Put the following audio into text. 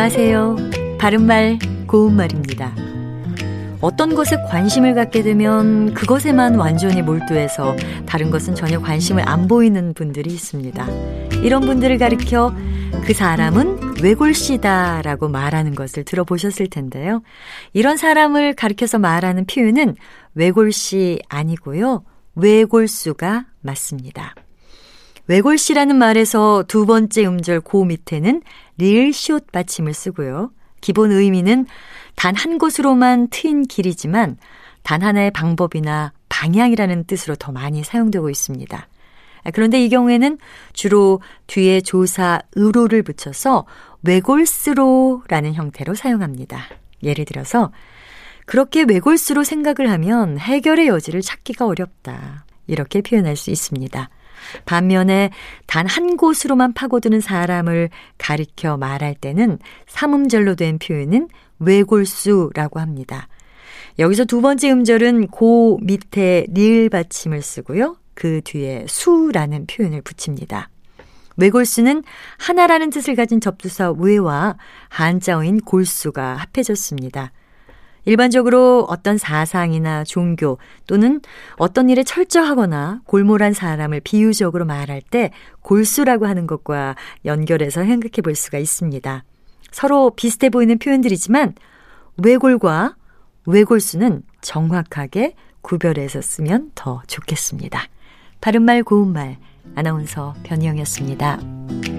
안녕하세요. 바른말, 고운말입니다. 어떤 것에 관심을 갖게 되면 그것에만 완전히 몰두해서 다른 것은 전혀 관심을 안 보이는 분들이 있습니다. 이런 분들을 가리켜 그 사람은 외골씨다라고 말하는 것을 들어보셨을 텐데요. 이런 사람을 가리켜서 말하는 표현은 외골씨 아니고요. 외골수가 맞습니다. 외골씨라는 말에서 두 번째 음절 고 밑에는 리을 시옷 받침을 쓰고요. 기본 의미는 단 한 곳으로만 트인 길이지만 단 하나의 방법이나 방향이라는 뜻으로 더 많이 사용되고 있습니다. 그런데 이 경우에는 주로 뒤에 조사 의로를 붙여서 외골스로라는 형태로 사용합니다. 예를 들어서 그렇게 외골수로 생각을 하면 해결의 여지를 찾기가 어렵다. 이렇게 표현할 수 있습니다. 반면에 단 한 곳으로만 파고드는 사람을 가리켜 말할 때는 삼음절로 된 표현은 외골수라고 합니다. 여기서 두 번째 음절은 고 밑에 리을 받침을 쓰고요. 그 뒤에 수라는 표현을 붙입니다. 외골수는 하나라는 뜻을 가진 접두사 외와 한자어인 골수가 합해졌습니다. 일반적으로 어떤 사상이나 종교 또는 어떤 일에 철저하거나 골몰한 사람을 비유적으로 말할 때 골수라고 하는 것과 연결해서 생각해 볼 수가 있습니다. 서로 비슷해 보이는 표현들이지만 외골과 외골수는 정확하게 구별해서 쓰면 더 좋겠습니다. 바른말 고운말 아나운서 변희영이었습니다.